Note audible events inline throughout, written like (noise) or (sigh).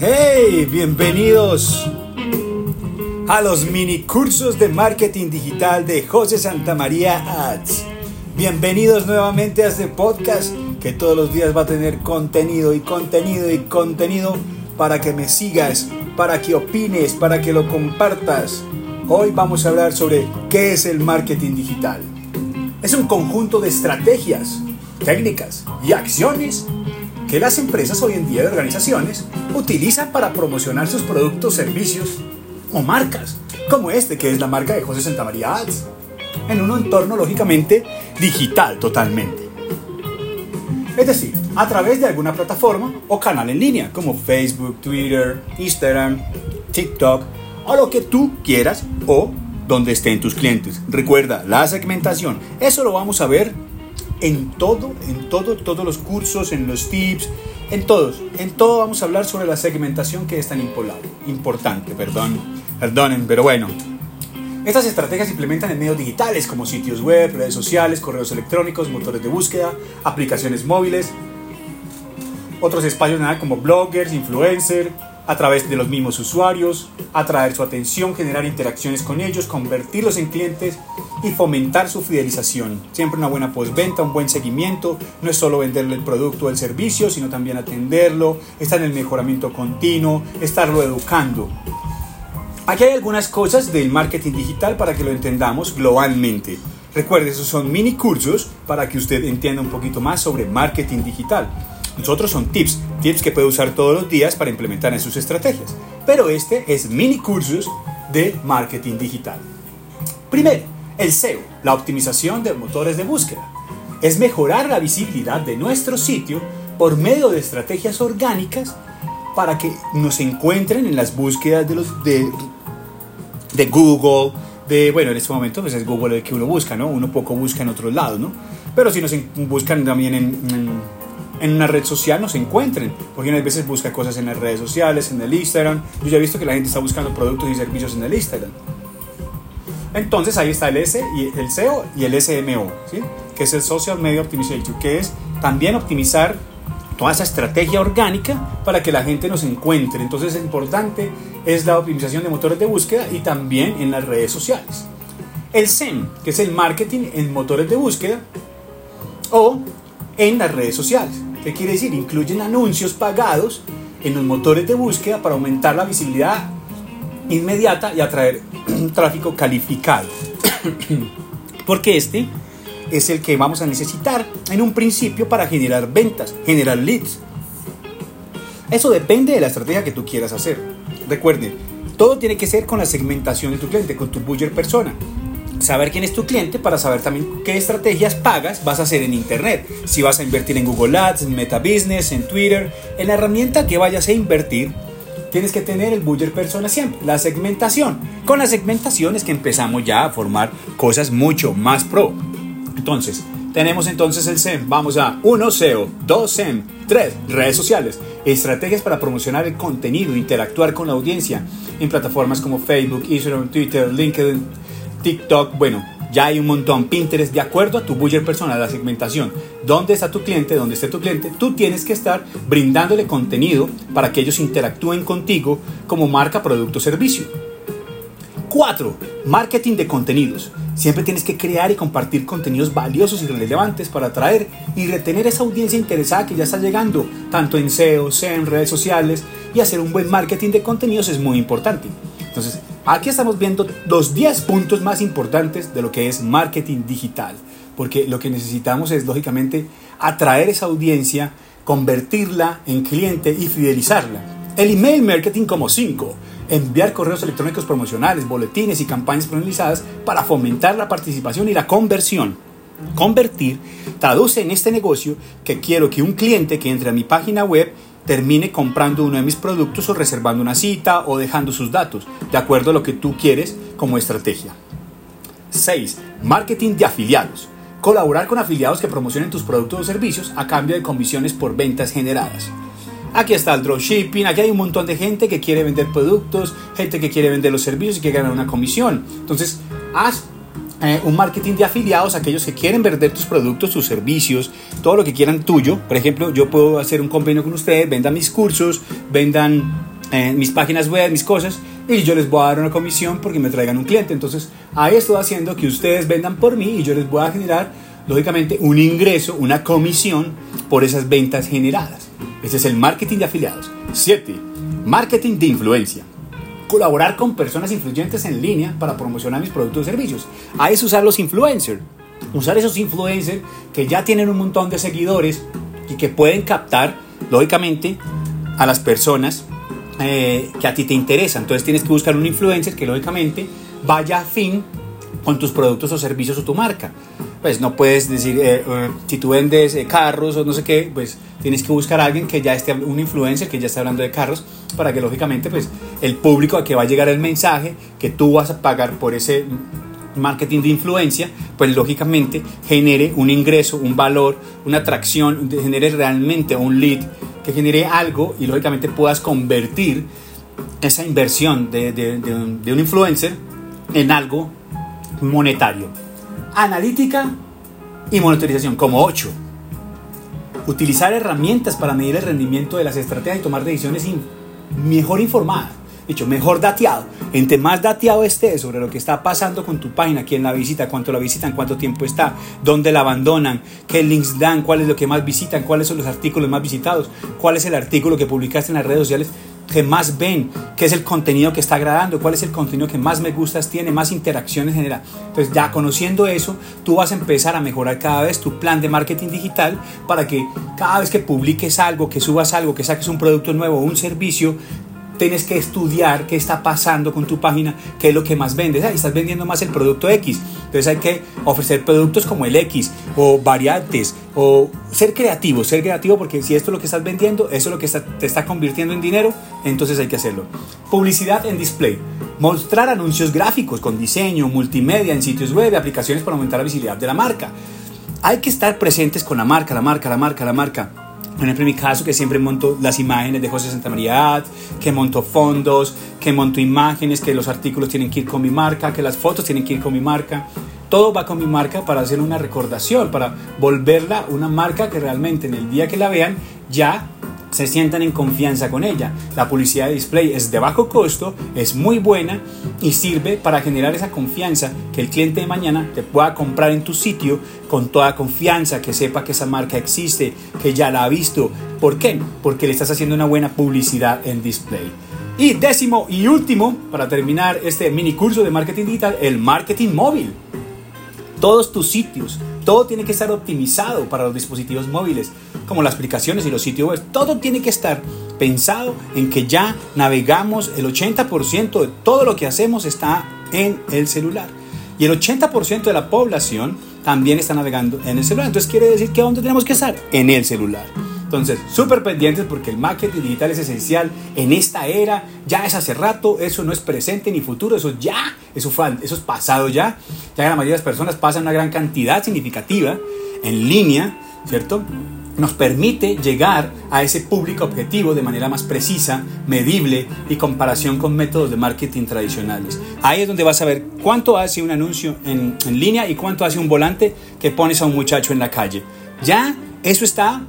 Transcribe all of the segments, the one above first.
Hey, bienvenidos a los mini cursos de marketing digital de José Santamaría Ads. Bienvenidos nuevamente a este podcast que todos los días va a tener contenido y contenido y contenido para que me sigas, para que opines, para que lo compartas. Hoy vamos a hablar sobre qué es el marketing digital. Es un conjunto de estrategias, técnicas y acciones que las empresas hoy en día de organizaciones utilizan para promocionar sus productos, servicios o marcas, como este que es la marca de José Santamaría Ads, en un entorno lógicamente digital totalmente. Es decir, a través de alguna plataforma o canal en línea, como Facebook, Twitter, Instagram, TikTok, o lo que tú quieras o donde estén tus clientes. Recuerda, la segmentación, eso lo vamos a ver en todo, en todo, todos los cursos, en los tips, en todos, en todo vamos a hablar sobre la segmentación que es tan importante, perdón, perdonen, pero bueno, estas estrategias se implementan en medios digitales como sitios web, redes sociales, correos electrónicos, motores de búsqueda, aplicaciones móviles, otros espacios nada como bloggers, influencers, a través de los mismos usuarios, atraer su atención, generar interacciones con ellos, convertirlos en clientes y fomentar su fidelización. Siempre una buena postventa, un buen seguimiento, no es solo venderle el producto o el servicio, sino también atenderlo, estar en el mejoramiento continuo, estarlo educando. Aquí hay algunas cosas del marketing digital para que lo entendamos globalmente. Recuerde, esos son mini cursos para que usted entienda un poquito más sobre marketing digital. Nosotros son tips, tips que puede usar todos los días para implementar en sus estrategias. Pero este es mini cursos de marketing digital. Primero, el SEO, la optimización de motores de búsqueda. Es mejorar la visibilidad de nuestro sitio por medio de estrategias orgánicas para que nos encuentren en las búsquedas de, los, de, de Google, de, bueno, en este momento pues es Google el que uno busca, ¿no? Uno poco busca en otros lados, ¿no? Pero si nos buscan también en, en, una red social, nos encuentren, porque a veces busca cosas en las redes sociales, en el Instagram. Yo ya he visto que la gente está buscando productos y servicios en el Instagram. Entonces ahí está el S y el SEO y el SMO, ¿sí? que es el Social Media Optimization, que es también optimizar toda esa estrategia orgánica para que la gente nos encuentre. Entonces es importante es la optimización de motores de búsqueda y también en las redes sociales. El SEM, que es el marketing en motores de búsqueda o en las redes sociales. ¿Qué quiere decir? Incluyen anuncios pagados en los motores de búsqueda para aumentar la visibilidad inmediata y atraer (clears throat) tráfico calificado. (clears throat) Porque este es el que vamos a necesitar en un principio para generar ventas, generar leads. Eso depende de la estrategia que tú quieras hacer. Recuerden, todo tiene que ser con la segmentación de tu cliente, con tu buyer persona. Saber quién es tu cliente para saber también qué estrategias pagas vas a hacer en Internet. Si vas a invertir en Google Ads, en Meta Business, en Twitter, en la herramienta que vayas a invertir, tienes que tener el buyer persona siempre, la segmentación. Con la segmentación es que empezamos ya a formar cosas mucho más pro. Entonces, tenemos entonces el SEM. Vamos a 1 SEO, 2 SEM, 3 redes sociales, estrategias para promocionar el contenido, interactuar con la audiencia en plataformas como Facebook, Instagram, Twitter, LinkedIn, TikTok. Bueno, ya hay un montón. Pinterest, de acuerdo a tu buyer persona, la segmentación. ¿Dónde está tu cliente? ¿Dónde esté tu cliente? Tú tienes que estar brindándole contenido para que ellos interactúen contigo como marca, producto servicio. 4. Marketing de contenidos. Siempre tienes que crear y compartir contenidos valiosos y relevantes para atraer y retener esa audiencia interesada que ya está llegando, tanto en SEO, en redes sociales, y hacer un buen marketing de contenidos es muy importante. Entonces, aquí estamos viendo los 10 puntos más importantes de lo que es marketing digital, porque lo que necesitamos es, lógicamente, atraer esa audiencia, convertirla en cliente y fidelizarla. El email marketing como 5 enviar correos electrónicos promocionales, boletines y campañas personalizadas para fomentar la participación y la conversión. Convertir traduce en este negocio que quiero que un cliente que entre a mi página web termine comprando uno de mis productos o reservando una cita o dejando sus datos, de acuerdo a lo que tú quieres como estrategia. 6. Marketing de afiliados. Colaborar con afiliados que promocionen tus productos o servicios a cambio de comisiones por ventas generadas. Aquí está el dropshipping, aquí hay un montón de gente que quiere vender productos, gente que quiere vender los servicios y que ganar una comisión. Entonces, haz eh, un marketing de afiliados, aquellos que quieren vender tus productos, tus servicios, todo lo que quieran tuyo. Por ejemplo, yo puedo hacer un convenio con ustedes, vendan mis cursos, vendan eh, mis páginas web, mis cosas, y yo les voy a dar una comisión porque me traigan un cliente. Entonces, ahí estoy haciendo que ustedes vendan por mí y yo les voy a generar, lógicamente, un ingreso, una comisión por esas ventas generadas. Ese es el marketing de afiliados. 7. Marketing de influencia. Colaborar con personas influyentes en línea para promocionar mis productos y servicios. Ahí es usar los influencers. Usar esos influencers que ya tienen un montón de seguidores y que pueden captar, lógicamente, a las personas eh, que a ti te interesan. Entonces tienes que buscar un influencer que, lógicamente, vaya a fin con tus productos o servicios o tu marca pues no puedes decir, eh, eh, si tú vendes eh, carros o no sé qué, pues tienes que buscar a alguien que ya esté, un influencer que ya esté hablando de carros, para que lógicamente pues el público a que va a llegar el mensaje que tú vas a pagar por ese marketing de influencia, pues lógicamente genere un ingreso, un valor, una atracción, genere realmente un lead, que genere algo y lógicamente puedas convertir esa inversión de, un influencer en algo monetario analítica y monitorización, como 8. Utilizar herramientas para medir el rendimiento de las estrategias y tomar decisiones mejor informadas. Dicho, mejor dateado. Entre más dateado estés sobre lo que está pasando con tu página, quién la visita, cuánto la visitan, cuánto tiempo está, dónde la abandonan, qué links dan, cuál es lo que más visitan, cuáles son los artículos más visitados, cuál es el artículo que publicaste en las redes sociales que más ven, qué es el contenido que está agradando, cuál es el contenido que más me gustas tiene, más interacciones genera. Entonces ya conociendo eso, tú vas a empezar a mejorar cada vez tu plan de marketing digital para que cada vez que publiques algo, que subas algo, que saques un producto nuevo un servicio, tienes que estudiar qué está pasando con tu página, qué es lo que más vendes. Ahí estás vendiendo más el producto X. Entonces hay que ofrecer productos como el X o variantes o ser creativo, ser creativo porque si esto es lo que estás vendiendo, eso es lo que te está convirtiendo en dinero, entonces hay que hacerlo. Publicidad en display. Mostrar anuncios gráficos con diseño, multimedia en sitios web, aplicaciones para aumentar la visibilidad de la marca. Hay que estar presentes con la marca, la marca, la marca, la marca por ejemplo, en mi caso, que siempre monto las imágenes de José Santa María que monto fondos, que monto imágenes, que los artículos tienen que ir con mi marca, que las fotos tienen que ir con mi marca. Todo va con mi marca para hacer una recordación, para volverla una marca que realmente en el día que la vean ya se sientan en confianza con ella. La publicidad de display es de bajo costo, es muy buena y sirve para generar esa confianza que el cliente de mañana te pueda comprar en tu sitio con toda confianza, que sepa que esa marca existe, que ya la ha visto. ¿Por qué? Porque le estás haciendo una buena publicidad en display. Y décimo y último, para terminar este mini curso de marketing digital, el marketing móvil. Todos tus sitios, todo tiene que estar optimizado para los dispositivos móviles como las aplicaciones y los sitios web. Todo tiene que estar pensado en que ya navegamos, el 80% de todo lo que hacemos está en el celular. Y el 80% de la población también está navegando en el celular. Entonces quiere decir que ¿dónde tenemos que estar? En el celular. Entonces, súper pendientes porque el marketing digital es esencial en esta era. Ya es hace rato, eso no es presente ni futuro, eso ya, eso, es pasado ya. Ya la mayoría de las personas pasan una gran cantidad significativa en línea, ¿cierto? nos permite llegar a ese público objetivo de manera más precisa, medible y comparación con métodos de marketing tradicionales. Ahí es donde vas a ver cuánto hace un anuncio en, en, línea y cuánto hace un volante que pones a un muchacho en la calle. Ya eso está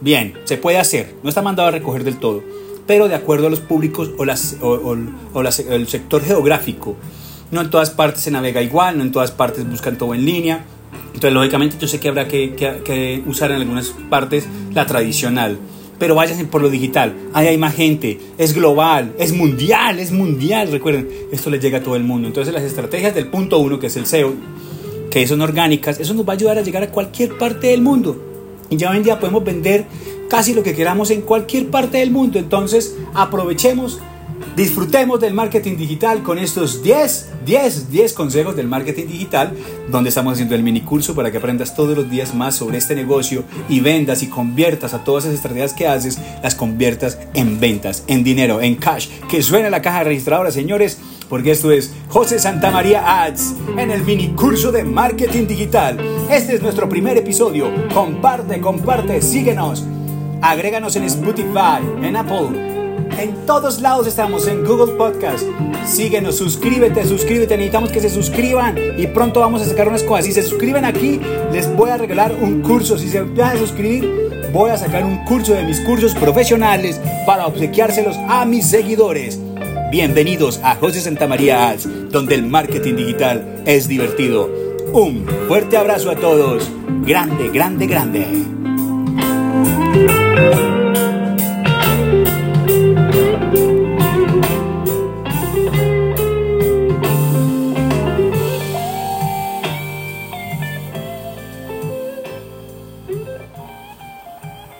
bien, se puede hacer, no está mandado a recoger del todo, pero de acuerdo a los públicos o, las, o, o las, el sector geográfico. No en todas partes se navega igual, no en todas partes buscan todo en línea entonces, lógicamente, yo sé que habrá que, usar en algunas partes la tradicional pero váyanse por lo digital. Ahí hay más gente, es global, es mundial, es mundial. Recuerden, esto les llega a todo el mundo. Entonces las estrategias del punto uno, que es el SEO, que son orgánicas, eso nos va a ayudar a llegar a cualquier parte del mundo. Y ya hoy en día podemos vender casi lo que queramos en cualquier parte del mundo. Entonces aprovechemos Disfrutemos del marketing digital con estos 10, 10, 10 consejos del marketing digital, donde estamos haciendo el mini curso para que aprendas todos los días más sobre este negocio y vendas y conviertas a todas esas estrategias que haces, las conviertas en ventas, en dinero, en cash. Que suene la caja registradora, señores, porque esto es José Santa María Ads en el mini curso de marketing digital. Este es nuestro primer episodio. Comparte, comparte, síguenos Agréganos en Spotify, en Apple. En todos lados estamos, en Google Podcast. Síguenos, suscríbete, suscríbete. Necesitamos que se suscriban y pronto vamos a sacar unas cosas. Si se suscriben aquí, les voy a regalar un curso. Si se van a suscribir, voy a sacar un curso de mis cursos profesionales para obsequiárselos a mis seguidores. Bienvenidos a José Santa María Ads, donde el marketing digital es divertido. Un fuerte abrazo a todos. Grande, grande, grande. thank you